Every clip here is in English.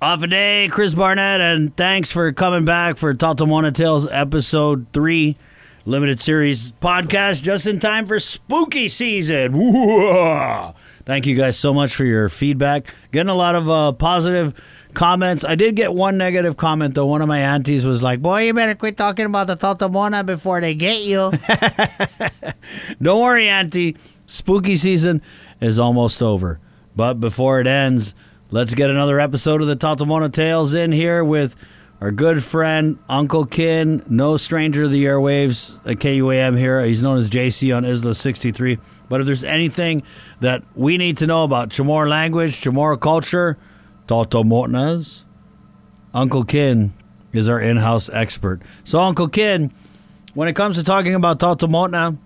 Hafa adai, Chris Barnett, and thanks for coming back for Tatamona Tales episode three, limited series podcast, just in time for spooky season. Whoa. Thank you guys so much for your feedback. Getting a lot of uh, positive comments. I did get one negative comment though. One of my aunties was like, "Boy, you better quit talking about the Tatamona before they get you." Don't worry, auntie. Spooky season is almost over. But before it ends, let's get another episode of the Tatamona Tales in here with our good friend Uncle Kin, no stranger to the airwaves at KUAM here. He's known as JC on Isla 63. But if there's anything that we need to know about Chamorro language, Chamorro culture, Tatamonas, Uncle Kin is our in-house expert. So Uncle Kin, when it comes to talking about Tatamona,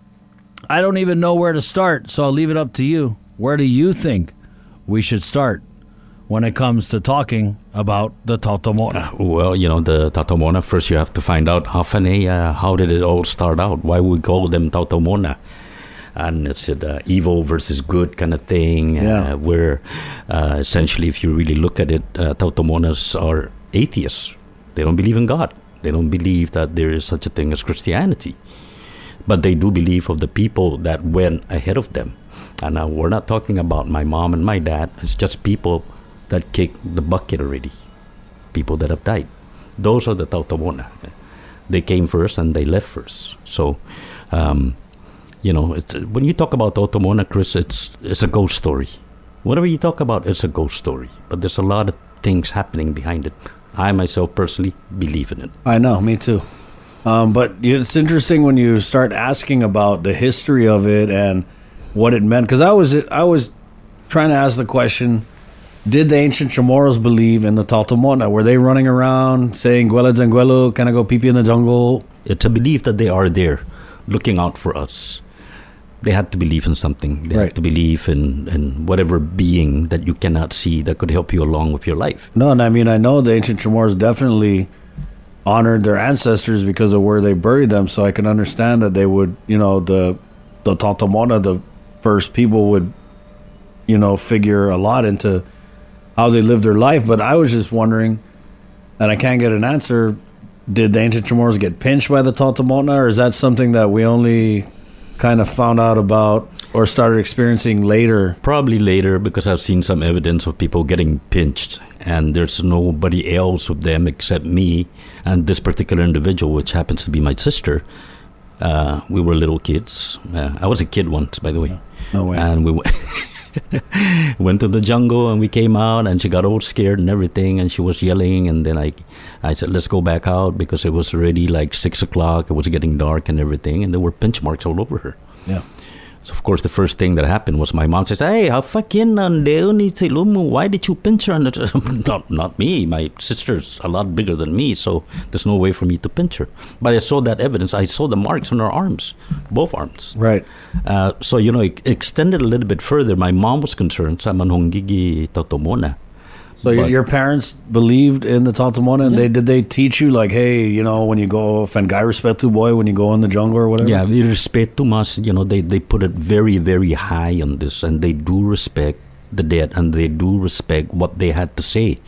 I don't even know where to start, so I'll leave it up to you. Where do you think we should start when it comes to talking about the Tatamona? Well, you know, the Tatamona, first you have to find out how, uh, how did it all start out? Why we call them Tatamona? and it's uh, evil versus good kind of thing. Yeah. Uh, where uh, essentially, if you really look at it, uh, Tautomonas are atheists. They don't believe in God. They don't believe that there is such a thing as Christianity. But they do believe of the people that went ahead of them. And uh, we're not talking about my mom and my dad. It's just people that kicked the bucket already. People that have died. Those are the Tautomona. They came first and they left first. So, um, you know, when you talk about Tatamona, Chris, it's it's a ghost story. Whatever you talk about, it's a ghost story. But there's a lot of things happening behind it. I myself personally believe in it. I know, me too. Um, but it's interesting when you start asking about the history of it and what it meant. Because I was I was trying to ask the question: Did the ancient Chamorros believe in the Tatamona? Were they running around saying "Guela Zanguelo, can I go pee pee in the jungle"? It's a belief that they are there, looking out for us they had to believe in something. They right. had to believe in, in whatever being that you cannot see that could help you along with your life. No, and I mean, I know the ancient Chamorros definitely honored their ancestors because of where they buried them. So I can understand that they would, you know, the the Tatamona, the first people would, you know, figure a lot into how they live their life. But I was just wondering, and I can't get an answer. Did the ancient Chamorros get pinched by the Tatamona, or is that something that we only kind of found out about or started experiencing later? Probably later because I've seen some evidence of people getting pinched and there's nobody else with them except me and this particular individual, which happens to be my sister. Uh, we were little kids. Uh, I was a kid once, by the way. No way. And we went to the jungle and we came out and she got all scared and everything and she was yelling and then I, I said let's go back out because it was already like six o'clock. It was getting dark and everything and there were pinch marks all over her. Yeah. So of course the first thing that happened was my mom says, "Hey, how fucking Why did you pinch her?" not not me. My sister's a lot bigger than me, so there's no way for me to pinch her. But I saw that evidence. I saw the marks on her arms, both arms. Right. Uh, so you know, it extended a little bit further. My mom was concerned sa manhongigi tatomona so but, your parents believed in the Tatamona, and yeah. they did they teach you like, hey, you know, when you go Fengai respetu boy, when you go in the jungle or whatever. Yeah, the respetu mas, you know, they they put it very very high on this, and they do respect the dead, and they do respect what they had to say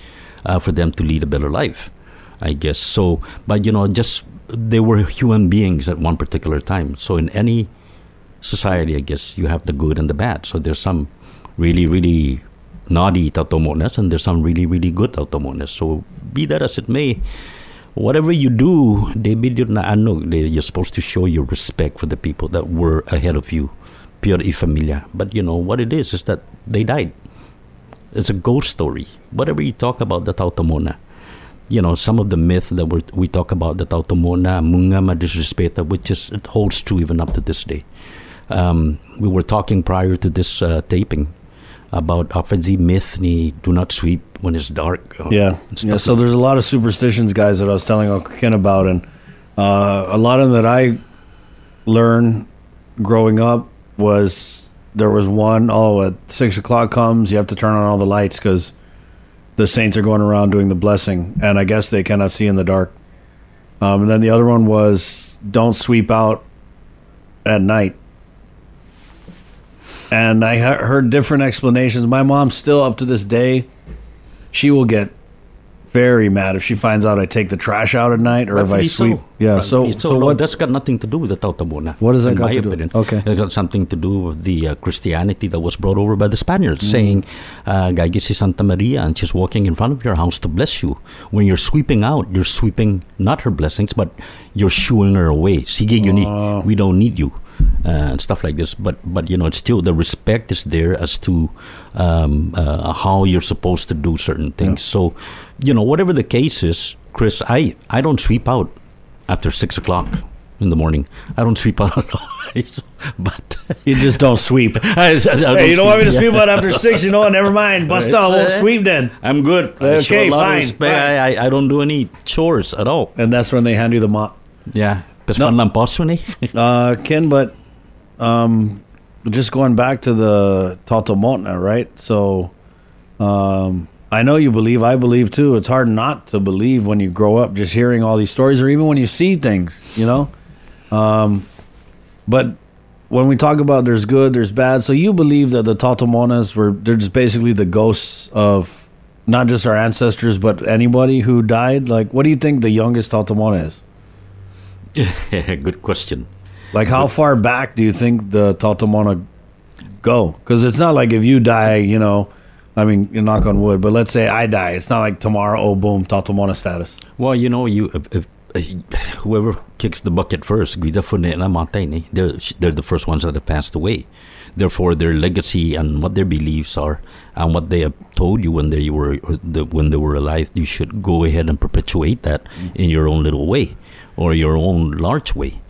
uh, for them to lead a better life, I guess. So, but you know, just they were human beings at one particular time. So in any society, I guess you have the good and the bad. So there's some really really naughty tautomonas and there's some really really good tautomonas so be that as it may whatever you do they you're supposed to show your respect for the people that were ahead of you pure familia. But you know what it is is that they died. It's a ghost story. Whatever you talk about the tautomona you know some of the myth that we we talk about the tautomona munga disrespeta which is it holds true even up to this day. Um, we were talking prior to this uh, taping about Afanzi myth ni do not sweep when it's dark. Yeah, yeah. So there's a lot of superstitions, guys, that I was telling Ken about, and uh, a lot of them that I learned growing up was there was one oh at six o'clock comes you have to turn on all the lights because the saints are going around doing the blessing, and I guess they cannot see in the dark. Um, and then the other one was don't sweep out at night and I heard different explanations. My mom still up to this day, she will get very mad if she finds out I take the trash out at night or if I sweep. so. Yeah. So Rightfully so what? That's got nothing to do with the Tautamona. What does that got to do- opinion. okay. It got something to do with the uh, Christianity that was brought over by the Spaniards, Mm. saying, uh, "Gagi si Santa Maria," and she's walking in front of your house to bless you. When you're sweeping out, you're sweeping not her blessings, but you're shooing her away. Sige eh. Oh. We don't need you. Uh, and stuff like this, but but you know, it's still the respect is there as to um, uh, how you're supposed to do certain things. So, you know, whatever the case is, Chris, I I don't sweep out after six o'clock in the morning. I don't sweep out at all. but you just don't sweep. I, I don't Hey, you don't want me to sweep. sweep out after six? You know, what? never mind. Bust out. Won't sweep then. I'm good. I Okay, a lot of fine, fine. I, I, I don't do any chores at all. And that's when they hand you the mop. Yeah. Pas No. fan lang poso ni. Uh, Ken, but um, just going back to the Totomotna, right? So, um, I know you believe. I believe too. It's hard not to believe when you grow up, just hearing all these stories, or even when you see things. You know, um, but when we talk about there's good, there's bad. So you believe that the Totomonas were they're just basically the ghosts of not just our ancestors, but anybody who died. Like, what do you think the youngest Totomona is? good question. Like, how far back do you think the Tatamona go? Because it's not like if you die, you know, I mean, knock on wood, but let's say I die. It's not like tomorrow, oh, boom, Tatamona status. Well, you know, you if, if, uh, whoever kicks the bucket first. They're they're the first ones that have passed away. Therefore, their legacy and what their beliefs are, and what they have told you when they were or the, when they were alive, you should go ahead and perpetuate that in your own little way, or your own large way.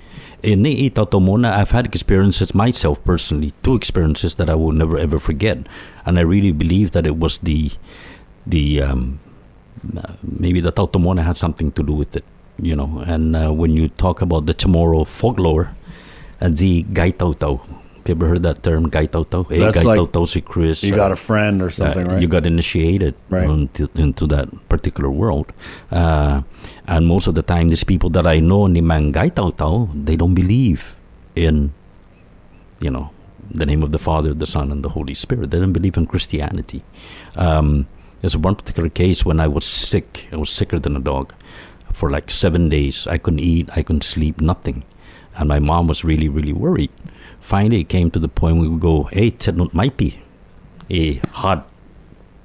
In the Tatomona, I've had experiences myself personally, two experiences that I will never ever forget, and I really believe that it was the the um, uh, maybe the Tautomona had something to do with it, you know. And uh, when you talk about the Chamorro folklore, uh, the Gai Tau Tau, have you ever heard that term, Tau Tau? Eh, That's Gai like si Chris. You uh, got a friend or uh, something, right? You got initiated Right. into, into that particular world. Uh, and most of the time, these people that I know, ni Tau Tau, they don't believe in, you know, the name of the Father, the Son, and the Holy Spirit. They don't believe in Christianity. Um, there's one particular case when I was sick. I was sicker than a dog for like seven days. I couldn't eat, I couldn't sleep, nothing. And my mom was really, really worried. Finally, it came to the point we would go, hey, it might be a heart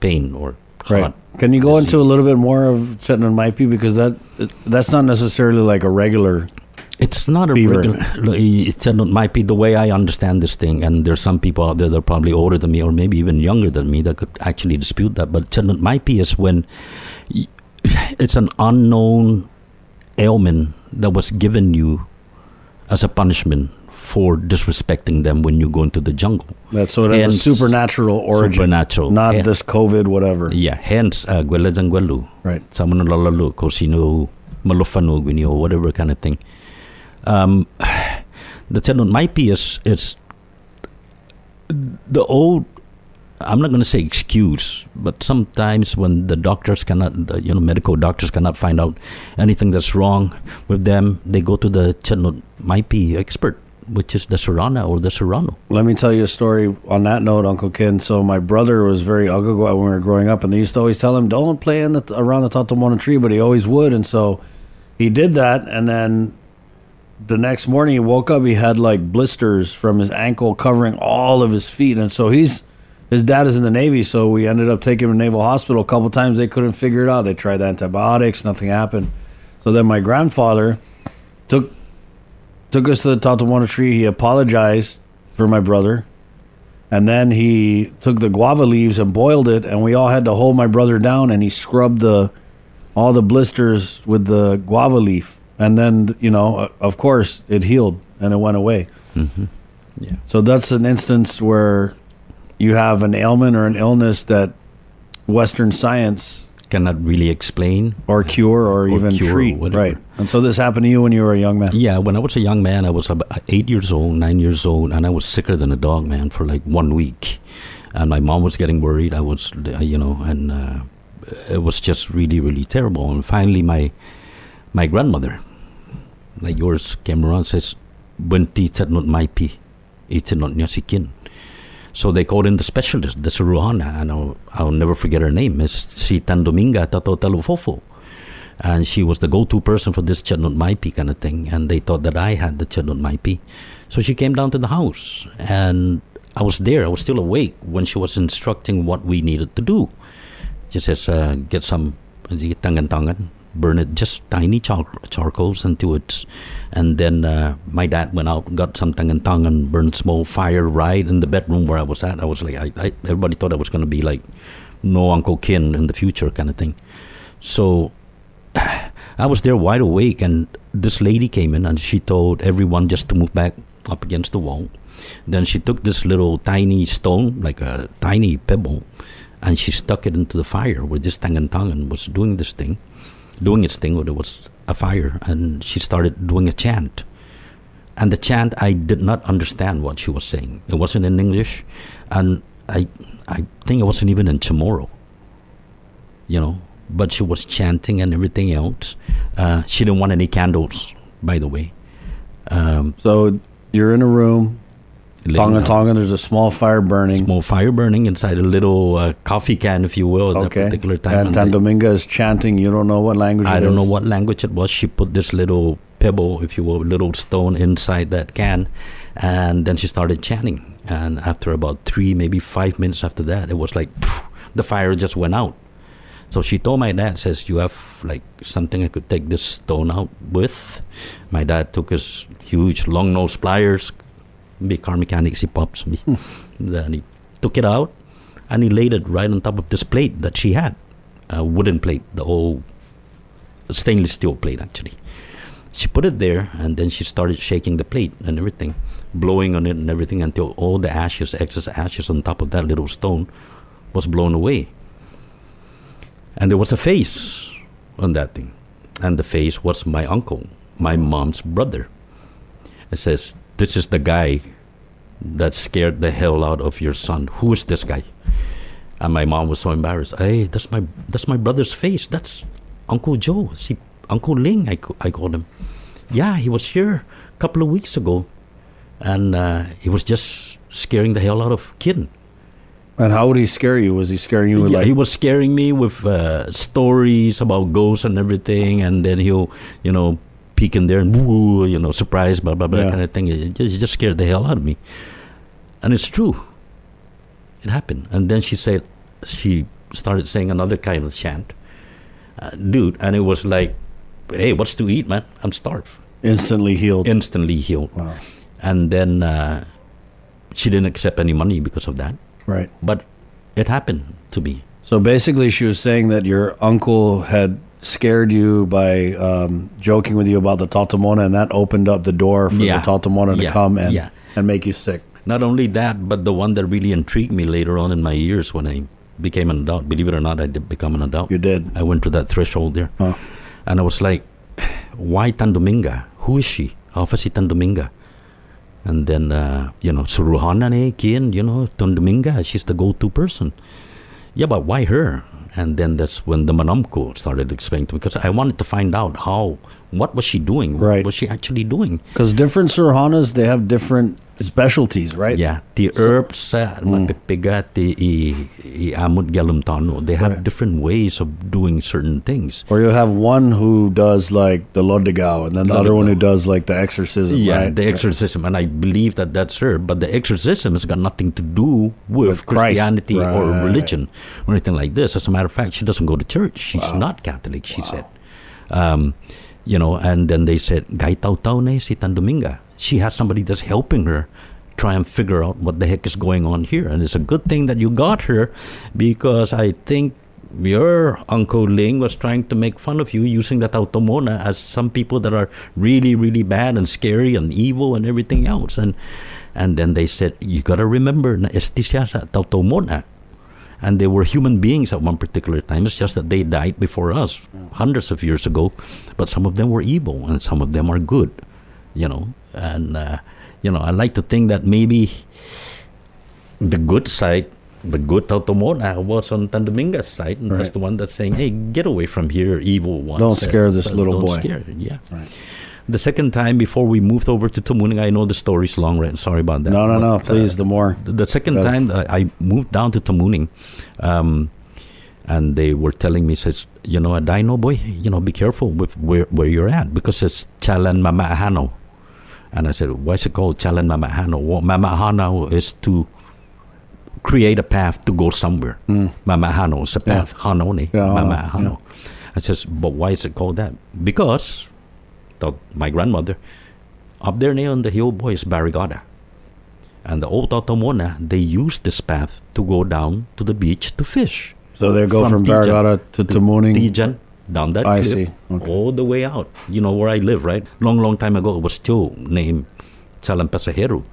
pain or right. Can you go disease. into a little bit more of tendon might be Because that that's not necessarily like a regular. It's not a fever. regular. It's a, might be the way I understand this thing, and there's some people out there that are probably older than me, or maybe even younger than me, that could actually dispute that. But it might be is when it's an unknown ailment that was given you as a punishment for disrespecting them when you go into the jungle. That so it has Hence- a supernatural origin, Supernatural. not Yeah. this COVID, whatever. Yeah, hence uh, gwela dyan. Right. Sa mo nalalalu ko sino malufano gini or whatever kind of thing. Um, the might be is is the old. I'm not going to say excuse, but sometimes when the doctors cannot, the, you know, medical doctors cannot find out anything that's wrong with them, they go to the tenant might be expert, which is the Suruhana or the Suruhano. Let me tell you a story on that note, Uncle Ken. So my brother was very ugagwa when we were growing up, and they used to always tell him, "Don't play in the, around the Tatamona tree," but he always would, and so he did that. And then the next morning, he woke up, he had like blisters from his ankle covering all of his feet, and so he's his dad is in the Navy, so we ended up taking him to Naval Hospital. A couple times they couldn't figure it out. They tried antibiotics, nothing happened. So then my grandfather took took us to the Tatamona tree. He apologized for my brother. And then he took the guava leaves and boiled it, and we all had to hold my brother down, and he scrubbed the all the blisters with the guava leaf, and then you know, of course, it healed and it went away. Mm-hmm. Yeah. So that's an instance where you have an ailment or an illness that Western science Cannot really explain or cure or, Or even cure treat, right? And so this happened to you when you were a young man. Yeah, when I was a young man, I was about eight years old, nine years old, and I was sicker than a dog, man, for like one week. And my mom was getting worried. I was, uh, you know, and uh, it was just really, really terrible. And finally, my my grandmother, like yours, came around and says, "Bunti not maipi, it's not nyasikin." So they called in the specialist, the Suruhana, and I'll, I'll never forget her name, Miss Si Tandominga Tato Talofofo. And she was the go-to person for this Chadnut Maipi kind of thing. And they thought that I had the Chadnut Maipi. So she came down to the house. And I was there. I was still awake when she was instructing what we needed to do. She says, uh, get some tangan-tangan, burn it, just tiny char- charcoals into it. And then uh, my dad went out, got some tangan-tangan, burned small fire right in the bedroom where I was at. I was like, I, I, everybody thought I was going to be like no Uncle Kin in the future kind of thing. So I was there wide awake, and this lady came in and she told everyone just to move back up against the wall. Then she took this little tiny stone, like a tiny pebble, and she stuck it into the fire where this Tangan was doing this thing, doing its thing where there was a fire, and she started doing a chant. And the chant, I did not understand what she was saying. It wasn't in English, and I, I think it wasn't even in Chamorro. You know, but she was chanting and everything else. Uh, she didn't want any candles, by the way. Um, so you're in a room, Tonga Tonga, there's a small fire burning. Small fire burning inside a little uh, coffee can, if you will, at okay. that particular time. And Tandominga is chanting, you don't know what language I don't is. know what language it was. She put this little pebble, if you will, little stone inside that can, and then she started chanting. And after about three, maybe five minutes after that, it was like phew, the fire just went out. So she told my dad, says, you have like something I could take this stone out with. My dad took his huge long nose pliers, big car mechanics, he pops me. Hmm. then he took it out and he laid it right on top of this plate that she had, a wooden plate, the old stainless steel plate actually. She put it there and then she started shaking the plate and everything, blowing on it and everything until all the ashes, excess ashes on top of that little stone was blown away. And there was a face on that thing. And the face was my uncle, my mom's brother. It says, This is the guy that scared the hell out of your son. Who is this guy? And my mom was so embarrassed. Hey, that's my that's my brother's face. That's Uncle Joe. See, Uncle Ling, I, I called him. Yeah, he was here a couple of weeks ago. And uh, he was just scaring the hell out of Kin. And how would he scare you? Was he scaring you with yeah, like? He was scaring me with uh, stories about ghosts and everything, and then he'll, you know, peek in there and woo, you know, surprise, blah blah blah, yeah. kind of thing. It just, it just scared the hell out of me, and it's true. It happened, and then she said, she started saying another kind of chant, uh, dude, and it was like, hey, what's to eat, man? I'm starved. Instantly healed. Instantly healed. Wow. And then uh, she didn't accept any money because of that. Right. But it happened to me. So basically, she was saying that your uncle had scared you by um, joking with you about the Taotaomona, and that opened up the door for yeah. the Taotaomona to yeah. come and, yeah. and make you sick. Not only that, but the one that really intrigued me later on in my years when I became an adult. Believe it or not, I did become an adult. You did. I went to that threshold there. Huh. And I was like, why Tandominga? Who is she? How is she Tandominga? And then, uh, you know, Suruhana ne, Kian, you know, Tandominga, she's the go-to person. Yeah, but why her? And then that's when the Manamko started explaining to me because I wanted to find out how, what was she doing? Right. What was she actually doing? Because different Suruhanas, they have different specialties, right? Yeah, the so, herbs, uh, mm. i, amut galumtano, they have right. different ways of doing certain things. Or you have one who does like the Lodigao, and then the other one who does like the exorcism. Yeah, right? the exorcism, and I believe that that's her. But the exorcism has got nothing to do with, with Christianity right. or religion or anything like this. As a matter of fact, she doesn't go to church. She's wow. not Catholic. She wow. said. Um, you know, and then they said, Gai tau tau ne si Tandominga she has somebody that's helping her try and figure out what the heck is going on here. And it's a good thing that you got her because I think your Uncle Ling was trying to make fun of you using that Taotaomona as some people that are really, really bad and scary and evil and everything else. And and then they said, you got to remember, na estisya sa Taotaomona. And they were human beings at one particular time. It's just that they died before us, hundreds of years ago. But some of them were evil and some of them are good, you know and uh, you know I like to think that maybe the good side the good Taotaomona was on Tandominga's side, and right. that's the one that's saying, "Hey, get away from here, evil one." Don't scare this little don't boy. Scare, yeah. Right. The second time before we moved over to Tamuning, I know the story's long, right? Sorry about that. No, no, But, no. uh, Please, the more. the, second time I moved down to Tamuning, um, and they were telling me, says, you know, a dino boy, you know, be careful with where, where you're at because it's Chalan Mamahano. And I said, why is it called Chalan Mamahano? Well, Mamahano is to create a path to go somewhere. Mm. Mamahano is a path. Hano ni. Yeah, Hano, Mamahano. I says, but why is it called that? Because my grandmother, up there near on the hill, boy, is Barrigada. And the old Tatamona, they used this path to go down to the beach to fish. So they go from, From Tijan Barrigada to Tamuning. Tijan, down that I cliff, see. Okay. all the way out. You know where I live, right? Long, long time ago, it was still named Salam Pasajero.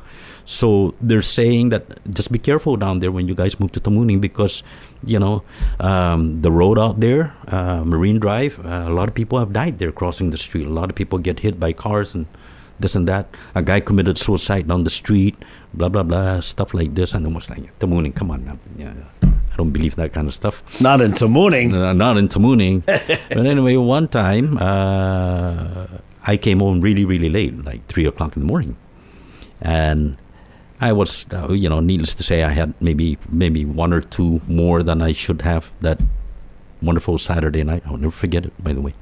So they're saying that just be careful down there when you guys move to Tamuning because, you know, um, the road out there, uh, Marine Drive, uh, a lot of people have died there crossing the street. A lot of people get hit by cars and this and that. A guy committed suicide down the street, blah, blah, blah, stuff like this. And was like, Tamuning, come on now. Yeah, I don't believe that kind of stuff. Not in Tamuning. Uh, not in Tamuning. but anyway, one time uh, I came home really, really late, like three o'clock in the morning, and I was, uh, you know, needless to say, I had maybe maybe one or two more than I should have that wonderful Saturday night. I'll never forget it, by the way.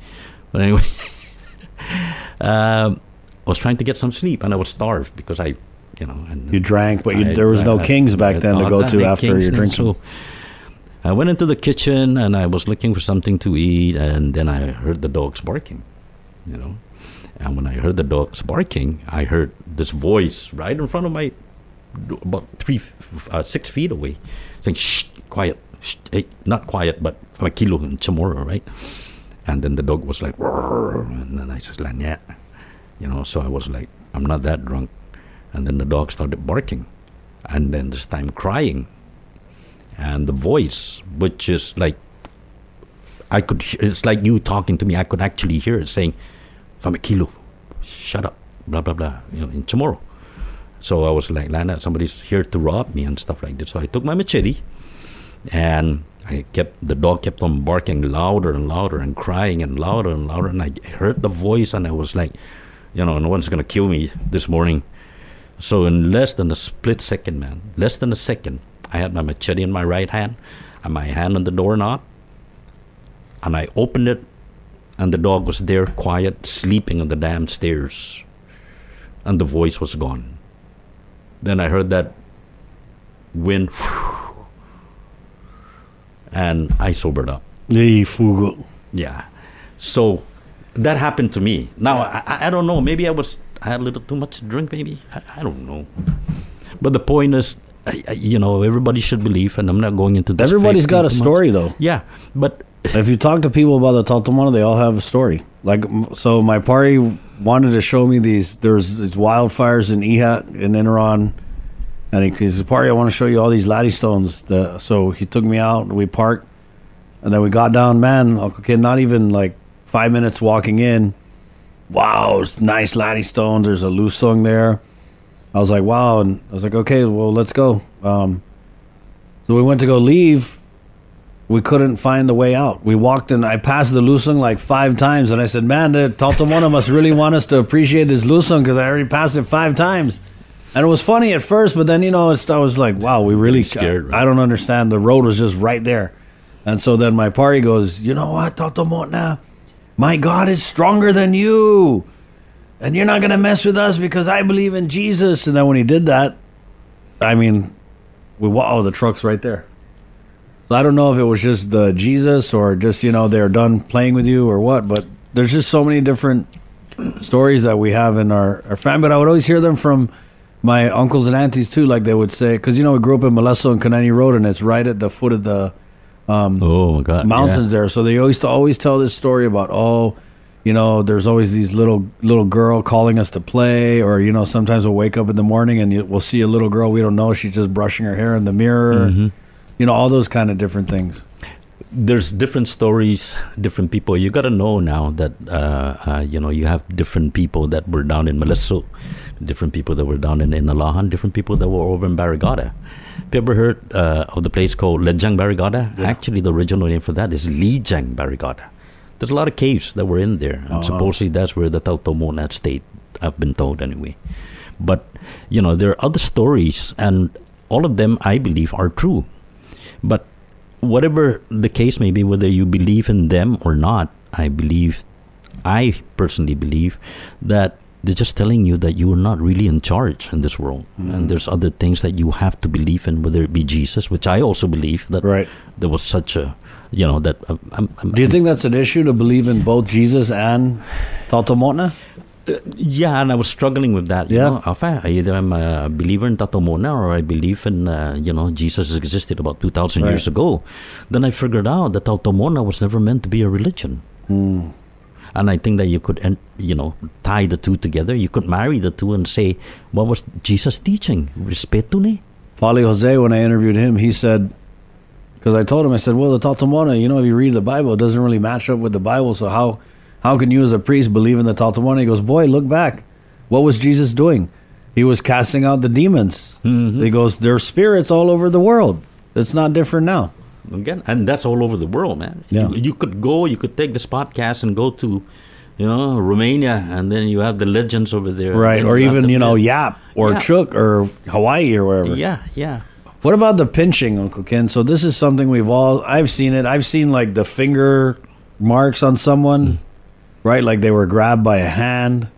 But anyway, um, I was trying to get some sleep, and I was starved because I, you know, and You drank, but you, I- there was no I- Kings back I then to go to after your drinking. So I went into the kitchen and I was looking for something to eat, and then I heard the dogs barking, you know. And when I heard the dogs barking, I heard this voice right in front of my, about three, uh, six feet away, saying, "Shh, quiet, Shh, hey, not quiet, but from a kilo in Chamorro, right?" And then the dog was like, and then I said, like, you know. So I was like, I'm not that drunk, and then the dog started barking, and then this time crying, and the voice, which is like, I could, it's like you talking to me. I could actually hear it saying, "From a kilo, shut up," blah blah blah, you know, in Chamorro. So I was like, Lana, somebody's here to rob me and stuff like this. So I took my machete, and I kept the dog kept on barking louder and louder and crying and louder and louder, and I heard the voice, and I was like, you know, no one's gonna kill me this morning. So in less than a split second, man, less than a second, I had my machete in my right hand and my hand on the doorknob, and I opened it, and the dog was there, quiet, sleeping on the damn stairs, and the voice was gone. Then I heard that wind, and I sobered up. Yeah. So that happened to me. Now I, I- don't know. Maybe I was I had a little too much to drink. Maybe I, I don't know. But the point is, I, I, you know, everybody should believe, and I'm not going into this. Everybody's got a too much. story, though. Yeah, but If you talk to people about the Taltamona, they all have a story. Like, so my party wanted to show me these. There's these wildfires in Ehat in Inaron, and he, he's party. I want to show you all these latte stones. The, so he took me out. We parked, and then we got down. Man, okay, not even like five minutes walking in. Wow, it's nice latte stones. There's a lusung there. I was like, wow, and I was like, okay, well, let's go. Um, so we went to go leave we couldn't find the way out. We walked and I passed the Lusung like five times, and I said, "Man, the Taltamona must really want us to appreciate this Lusung because I already passed it five times." And it was funny at first, but then you know, it's, I was like, "Wow, we really Scared, I, right? don't understand. The road was just right there." And so then my party goes, "You know what, Taltamona? My God is stronger than you, and you're not gonna mess with us because I believe in Jesus." And then when he did that, I mean, we wow, oh, the truck's right there. So I don't know if it was just the Jesus or just you know they're done playing with you or what, but there's just so many different stories that we have in our our family. But I would always hear them from my uncles and aunties too, like they would say, because you know we grew up in Malesso and Kanani Road, and it's right at the foot of the um, oh my god, mountains there. So they to always tell this story about oh, you know, there's always these little little girl calling us to play, or you know, sometimes we'll wake up in the morning and we'll see a little girl we don't know. She's just brushing her hair in the mirror. Mm-hmm. You know, all those kind of different things. there's different stories, different people. You got to know now that uh, uh, you know you have different people that were down in Malesso, different people that were down in Inalahan, different people that were over in Barrigada. Have you ever heard uh, of the place called Lejang Barrigada? Actually, the original name for that is Lijang Barrigada. there's a lot of caves that were in there, and Uh-huh. supposedly that's where the Tautomona stayed. I've been told anyway. But you know, there are other stories, and all of them, I believe, are true. But whatever the case may be, whether you believe in them or not, I believe, I personally believe that they're just telling you that you are not really in charge in this world, Mm. and there's other things that you have to believe in, whether it be Jesus, which I also believe that Right. there was such a, you know, that. Uh, I'm, I'm, Do you think that's an issue to believe in both Jesus and Tatomona? Yeah, and I was struggling with that. You Yeah. know, either I'm a believer in Tatomona or I believe in, uh, you know, Jesus existed about 2,000 Right. years ago. Then I figured out that Tatomona was never meant to be a religion. Hmm. And I think that you could, you know, tie the two together. You could marry the two and say, what was Jesus teaching? Respeto ni? Paulie Jose, when I interviewed him, he said, because I told him, I said, well, the Tatomona, you know, if you read the Bible, it doesn't really match up with the Bible. So how, how can you as a priest believe in the Tatomona? He goes, boy, look back. What was Jesus doing? He was casting out the demons. Mm-hmm. He goes, there's spirits all over the world. It's not different now. Again, and that's all over the world, man. Yeah. You, you could go, you could take this podcast and go to, you know, Romania, and then you have the legends over there. Right. Or even, you know, Yap or Yeah. Chuuk or Hawaii or wherever. Yeah, yeah. What about the pinching, Uncle Ken? So this is something we've all I've seen it. I've seen like the finger marks on someone, mm. Right? Like they were grabbed by a hand.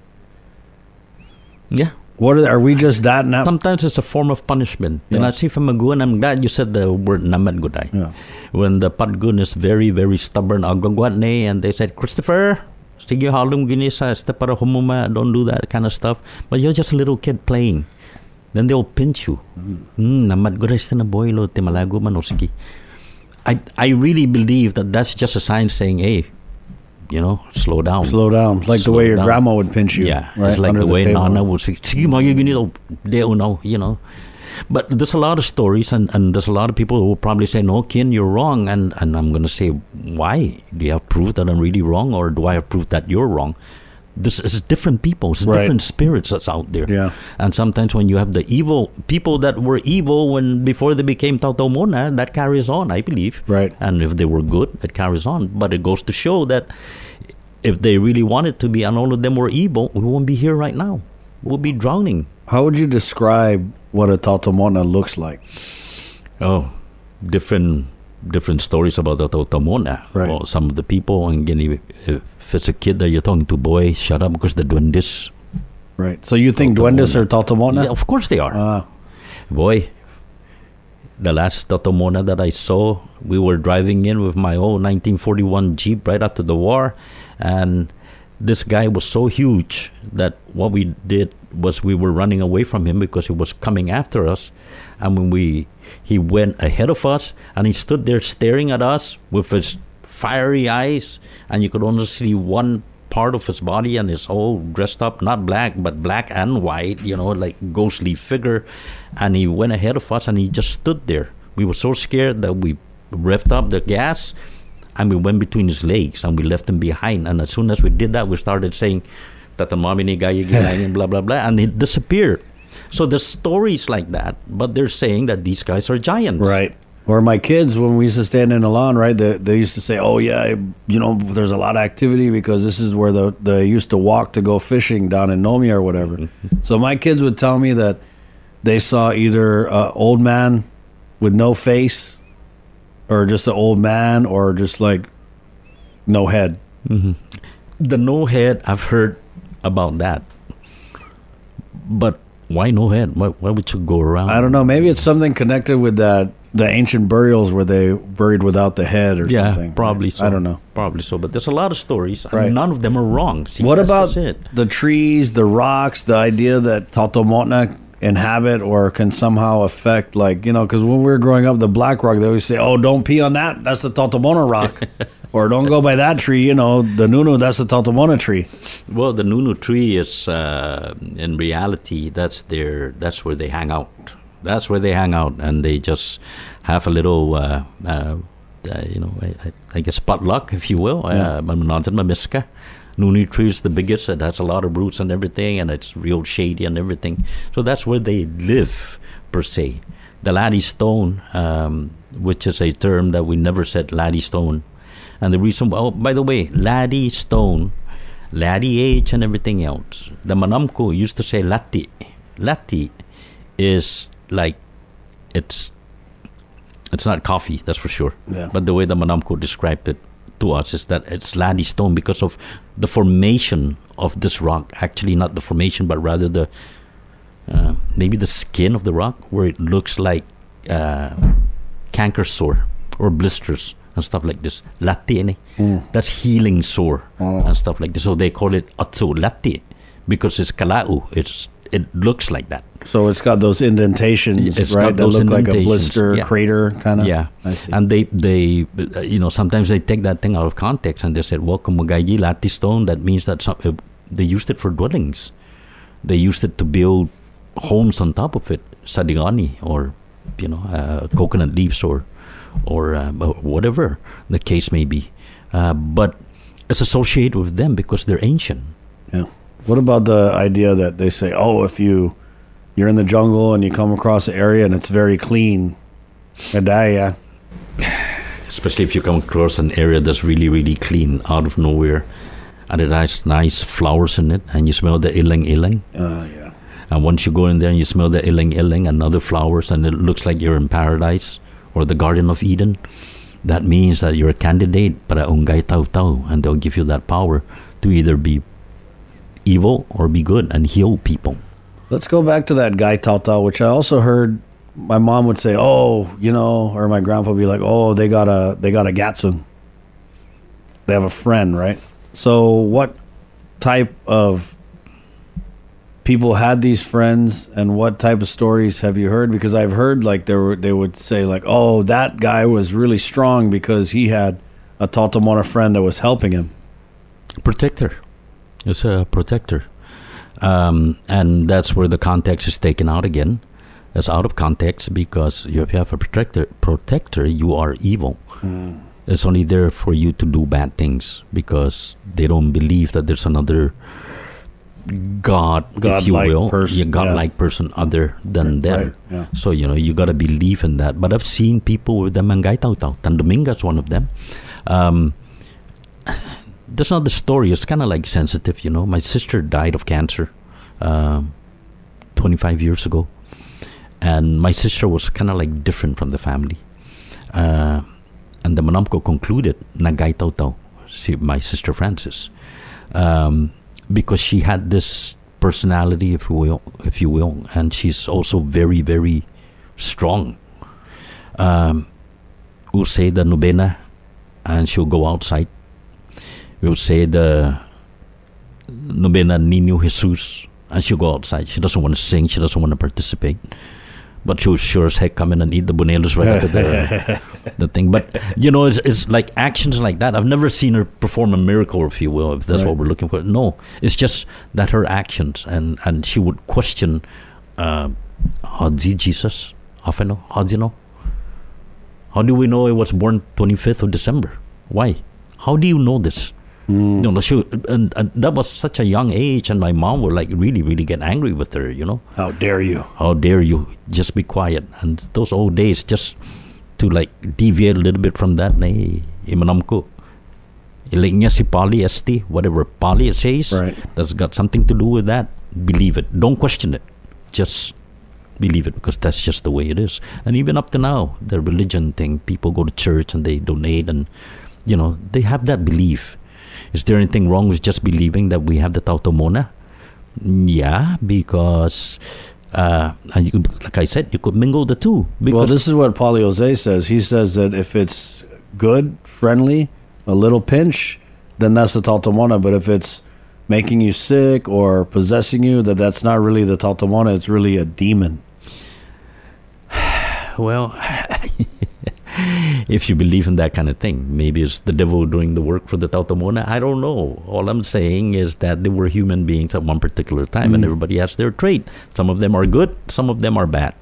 Yeah. What are, are we just that now? Sometimes it's a form of punishment. Yeah. And I see from Maguan, I'm glad you said the word naman guday. Yeah. When the Padgun is very, very stubborn, and they said, Christopher, sige gini sa para humuma, don't do that kind of stuff. But you're just a little kid playing. Then they'll pinch you. Hmm, naman guday sa boy lo, timalago man o. I, I really believe that that's just a sign saying, hey, you know, slow down. Slow down, like the way your down. grandma would pinch you. Yeah, right it's like under the, way table. Nana would say, "Sige, mga ganito, deo no," you know. But there's a lot of stories, and, and there's a lot of people who will probably say, "No, Ken, you're wrong," and and I'm gonna say, "Why? Do you have proof that I'm really wrong, or do I have proof that you're wrong?" This is different people, it's Right. different spirits that's out there. Yeah. And sometimes when you have the evil people that were evil when before they became Tautomona, that carries on, I believe. Right. And if they were good, it carries on. But it goes to show that if they really wanted to be and all of them were evil, we won't be here right now. We'll be drowning. How would you describe what a Tatomona looks like? Oh, different different stories about the Tautomona. Right. Or some of the people, and again, if it's a kid that you're talking to, boy, shut up because the duendes. Right. So you think duendes are Tatomona? Yeah, of course they are. Ah, Boy, the last Tatomona that I saw, we were driving in with my old 1941 Jeep right after the war, and this guy was so huge that what we did was we were running away from him because he was coming after us, and when we he went ahead of us and he stood there staring at us with his fiery eyes, and you could only see one part of his body and his all dressed up not black but black and white you know like ghostly figure. And he went ahead of us and he just stood there. We were so scared that we revved up the gas and we went between his legs and we left him behind. And as soon as we did that we started saying that the mommy ni gaya blah blah blah and he disappeared. So there's stories like that but they're saying that these guys are giants. Right. Or my kids, when we used to stand in the lawn, right? They, they used to say, "Oh yeah, you know, there's a lot of activity because this is where the they used to walk to go fishing down in Nomi or whatever." Mm-hmm. so my kids would tell me that they saw either a old man with no face, or just an old man, or just like no head. Mm-hmm. the no head i've heard about that but why no head why, why would you go around I don't know. Maybe it's something connected with that the ancient burials where they buried without the head or yeah something. probably right? so I don't know. probably so but there's a lot of stories and Right. none of them are wrong See, what about it the trees, the rocks, the idea that Tatomotna inhabit or can somehow affect, like, you know, because when we were growing up, the black rock, they always say, oh, don't pee on that. That's the Tatomona rock. or don't go by that tree. You know, the Nunu, that's the Tatomona tree. well the nunu tree is uh, in reality that's their that's where they hang out that's where they hang out and they just have a little uh, uh, uh, you know I, I- guess potluck if you will Yeah. uh, Mamiska. Nunu tree is the biggest. It has a lot of roots and everything, and it's real shady and everything. So that's where they live, per se. The latte stone, um, which is a term that we never said latte stone, And the reason, oh, by the way, Latte Stone, Laddie H, and everything else. The Manamko used to say Lati. Lati is like it's it's not coffee, that's for sure. Yeah. But the way the Manamko described it to us is that it's Latte Stone because of the formation of this rock. Actually, not the formation, but rather the uh, maybe the skin of the rock, where it looks like uh, canker sore or blisters and stuff like this. Lati, Mm. that's healing sore Oh. and stuff like this. So they call it atsu lati because it's kala'u. It's it looks like that. So it's got those indentations, It's right? That look like a blister, yeah. crater, kind of. Yeah, and they they uh, you know sometimes they take that thing out of context and they said, "Welcome Magayi Lati stone." That means that some, uh, they used it for dwellings. They used it to build homes on top of it, sadigani or you know uh, coconut leaves or or uh, whatever the case may be. Uh, but it's associated with them because they're ancient. Yeah. What about the idea that they say, oh, if you you're in the jungle and you come across an area and it's very clean, Adaya. especially if you come across an area that's really really clean out of nowhere and it has nice flowers in it and you smell the ilang ilang Uh, yeah. and once you go in there and you smell the ilang ilang and other flowers and it looks like you're in paradise or the garden of eden that means that you're a candidate para ungay tau tau and they'll give you that power to either be evil or be good and heal people Let's go back to that guy Tao, which I also heard my mom would say, "Oh, you know," or my grandpa would be like, "Oh, they got a they got a Gatsun. They have a friend, right?" So, what type of people had these friends, and what type of stories have you heard? Because I've heard like there were they would say like, "Oh, that guy was really strong because he had a Tatamona friend that was helping him." protector. It's a protector. Um, and that's where the context is taken out again. It's out of context because if you have a protector, protector, you are evil. It's only there for you to do bad things because they don't believe that there's another God, if you Godlike will, person, yeah, godlike person other than them. Right, yeah. So you know you gotta believe in that. But I've seen people with the mangay tau tau. Tandominga's one of them. Um, that's not the story. It's kind of like sensitive, you know. My sister died of cancer um, 25 years ago, and my sister was kind of like different from the family. Uh, and the Manamko concluded Nagay Tau my sister Frances, um, because she had this personality, if you will, if you will, and she's also very, very strong. Um, we'll say the nubena, and she'll go outside we'll say the Novena Nino Jesus, and she'll go outside. She doesn't want to sing. She doesn't want to participate. But she'll sure as heck come in and eat the bunelos right after the, the thing. But, you know, it's, it's like actions like that. I've never seen her perform a miracle, if you will, if that's what we're looking for. No, it's just that her actions, and, and she would question, uh, how did Jesus? Often, know? How do you know? How do we know it was born 25th of December? Why? How do you know this? Mm. No, no, she, and, and that was such a young age, and my mom would like really, really get angry with her. You know, How dare you? how dare you? Just be quiet. And those old days, just to like deviate a little bit from that, nay, eh, imanam ko. Ilig niya si Pali ST, whatever Pali it says, Right. that's got something to do with that. Believe it. Don't question it. Just believe it because that's just the way it is. And even up to now, the religion thing, people go to church and they donate and, you know, they have that belief. Is there anything wrong with just believing that we have the Tautomona? Yeah, because, uh, and you like I said, you could mingle the two. Because Well, this is what Paulie Jose says. He says that if it's good, friendly, a little pinch, then that's the Taltamona. But if it's making you sick or possessing you, that that's not really the Taltamona. It's really a demon. Well, if you believe in that kind of thing, maybe it's the devil doing the work for the Tautomona. I don't know. All I'm saying is that they were human beings at one particular time, and everybody has their trait. Some of them are good, some of them are bad.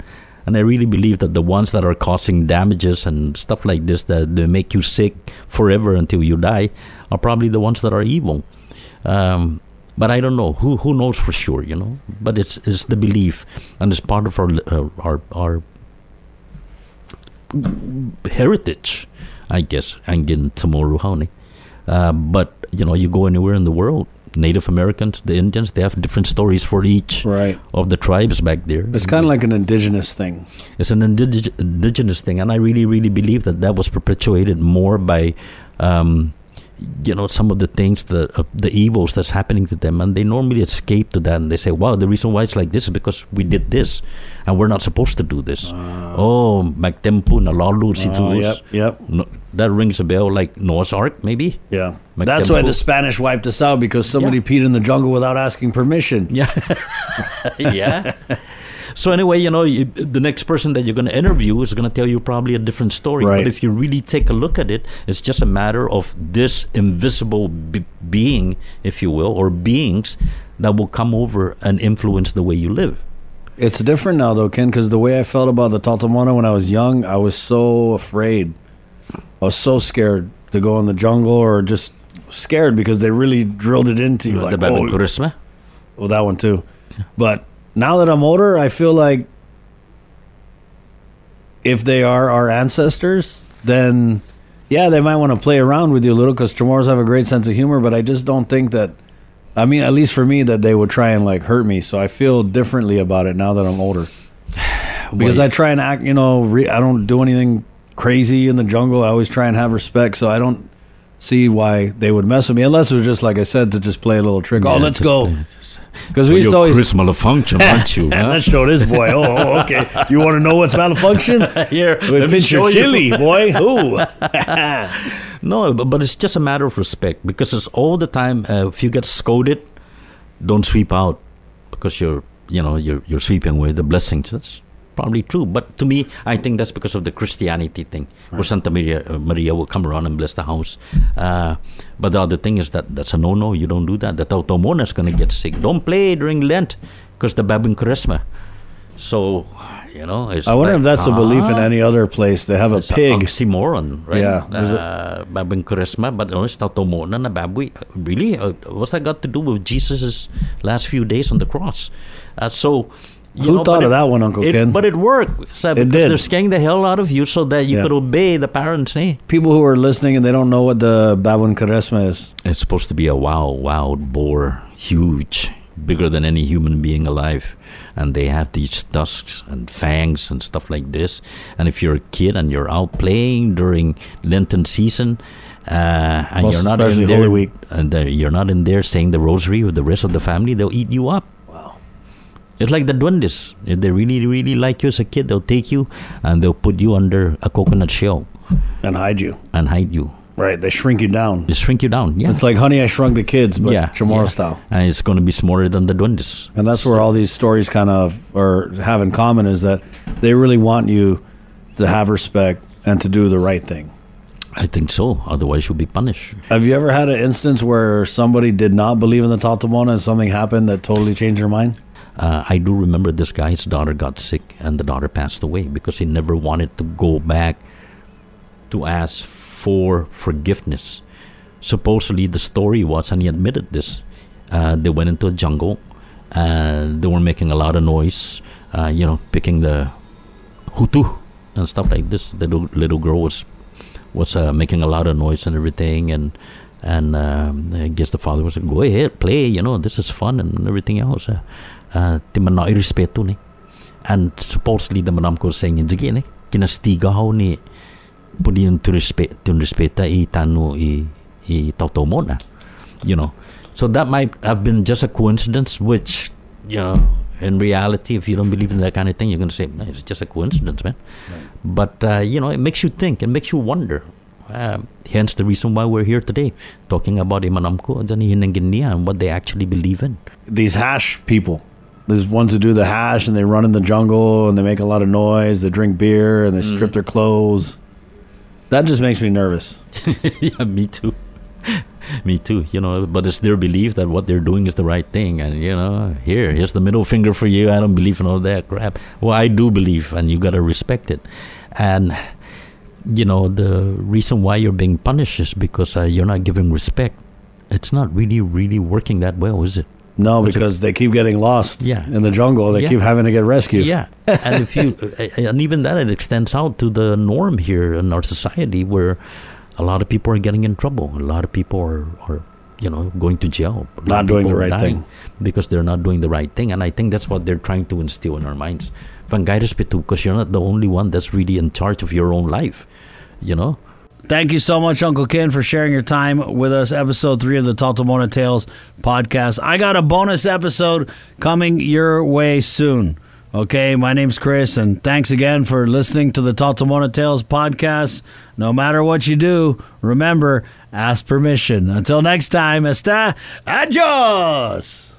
And I really believe that the ones that are causing damages and stuff like this, that they make you sick forever until you die, are probably the ones that are evil. Um, but I don't know who who knows for sure, you know. But it's it's the belief, and it's part of our uh, our our heritage. I guess and angin tomorrow honey. Uh, but you know, you go anywhere in the world, Native Americans, the Indians, they have different stories for each Right. of the tribes back there. It's kind of like an indigenous thing. It's an indig- indigenous thing, and I really, really believe that that was perpetuated more by, um, you know, some of the things, the uh, the evils that's happening to them, and they normally escape to that, and they say, "Wow, the reason why it's like this is because we did this, and we're not supposed to do this." oh, magtempu na lalo si Oh, yep, yep, No, that rings a bell, like Noah's Ark, maybe. yeah. Like That's why the. Spanish wiped us out because somebody peed in the jungle without asking permission. Yeah. yeah. So anyway, you know, you, the next person that you're going to interview is going to tell you probably a different story. Right. But if you really take a look at it, it's just a matter of this invisible be- being, if you will, or beings that will come over and influence the way you live. It's different now, though, Ken, because the way I felt about the Taotaomona when I was young, I was so afraid. I was so scared to go in the jungle or just scared because they really drilled it into you. the Like, oh, well, oh, that one too. But now that I'm older, I feel like if they are our ancestors, then yeah, they might want to play around with you a little because Chamorros have a great sense of humor. But I just don't think that. I mean, at least for me, that they would try and like hurt me. So I feel differently about it now that I'm older. Because I try and act, you know, re- I don't do anything crazy in the jungle. I always try and have respect. So I don't see why they would mess with me unless it was just like I said to just play a little trick. oh, let's go. play- Because we Well, used to always Chris Malfunction, aren't you? huh? Let's show this boy. Oh, oh, okay. You want to know what's malfunction? Here, let me pinch your show you. chili, boy. Who? No, but, but it's just a matter of respect because it's all the time. Uh, if you get scolded, don't sweep out because you're you know you're you're sweeping away the blessings. That's probably true. But to me, I think that's because of the Christianity thing, where Santa Maria uh, Maria will come around and bless the house. Uh, but the other thing is that that's a no-no. You don't do that. The Taotaomona is going to get sick. Don't play during Lent because the Babin Charisma. So you know, it's I wonder like, if that's a belief in any other place. They have a pig. oxymoron, right? Yeah, Uh, babang charisma, but no, it's taotaomona na baboy. Really? Uh, what's that got to do with Jesus' last few days on the cross? Uh, so, you Who know, thought but of that one, Uncle it, Ken? But it worked. So, because did. They're scaring the hell out of you so that you Yeah. could obey the parents, eh? People who are listening and they don't know what the Babun Karesma is. It's supposed to be a wild, wild boar, huge, bigger than any human being alive. And they have these tusks and fangs and stuff like this. And if you're a kid and you're out playing during Lenten season, uh, and Most you're not in there, Holy Week. and uh, you're not in there saying the rosary with the rest of the family, they'll eat you up. It's like the duendes. If they really, really like you as a kid, they'll take you and they'll put you under a coconut shell And hide you. and hide you. Right. They shrink you down. They shrink you down. Yeah. It's like Honey, I Shrunk the Kids, but yeah, Chamorro yeah. style. And it's going to be smaller than the duendes. And that's where all these stories kind of or have in common is that they really want you to have respect and to do the right thing. I think so. Otherwise, you'll be punished. Have you ever had an instance where somebody did not believe in the Taotaomona and something happened that totally changed their mind? Uh, I do remember this guy's daughter got sick and the daughter passed away because he never wanted to go back to ask for forgiveness. Supposedly, the story was, and he admitted this, uh, they went into a jungle and they were making a lot of noise, uh, you know, picking the hutu and stuff like this. The little, little girl was was uh, making a lot of noise and everything, and and um, I guess the father was like, "Go ahead, play. You know, this is fun and everything else." Uh, ti man na irespeto ni. And supposedly the manam ko saying in sige ni kinastiga ho ni pudi to respect to respeta i tanu i i tautomo na. You know. So that might have been just a coincidence which you know in reality if you don't believe in that kind of thing you're going to say "Man, it's just a coincidence man but uh, you know it makes you think it makes you wonder um, hence the reason why we're here today talking about imanamko and and what they actually believe in These hash people, these ones who do the hash and they run in the jungle and they make a lot of noise, they drink beer and they strip their clothes. That just makes me nervous. yeah, me too. me too. You know, but it's their belief that what they're doing is the right thing, and you know, here, here's the middle finger for you. I don't believe in all that crap. Well, I do believe, and you gotta respect it. And you know, the reason why you're being punished is because uh, you're not giving respect. It's not really, really working that well, is it? No, because they keep getting lost Yeah. in the jungle. They Yeah. keep having to get rescued. Yeah, and if you, and even that, it extends out to the norm here in our society, where a lot of people are getting in trouble. A lot of people are, are you know, going to jail. Not doing the right thing. because they're not doing the right thing. And I think that's what they're trying to instill in our minds. Pangay respeto, because you're not the only one that's really in charge of your own life. You know. Thank you so much, Uncle Ken, for sharing your time with us. Episode three of the Taotaomona Tales podcast. I got a bonus episode coming your way soon. Okay, my name's Chris, and thanks again for listening to the Taotaomona Tales podcast. No matter what you do, remember, ask permission. Until next time, está adios.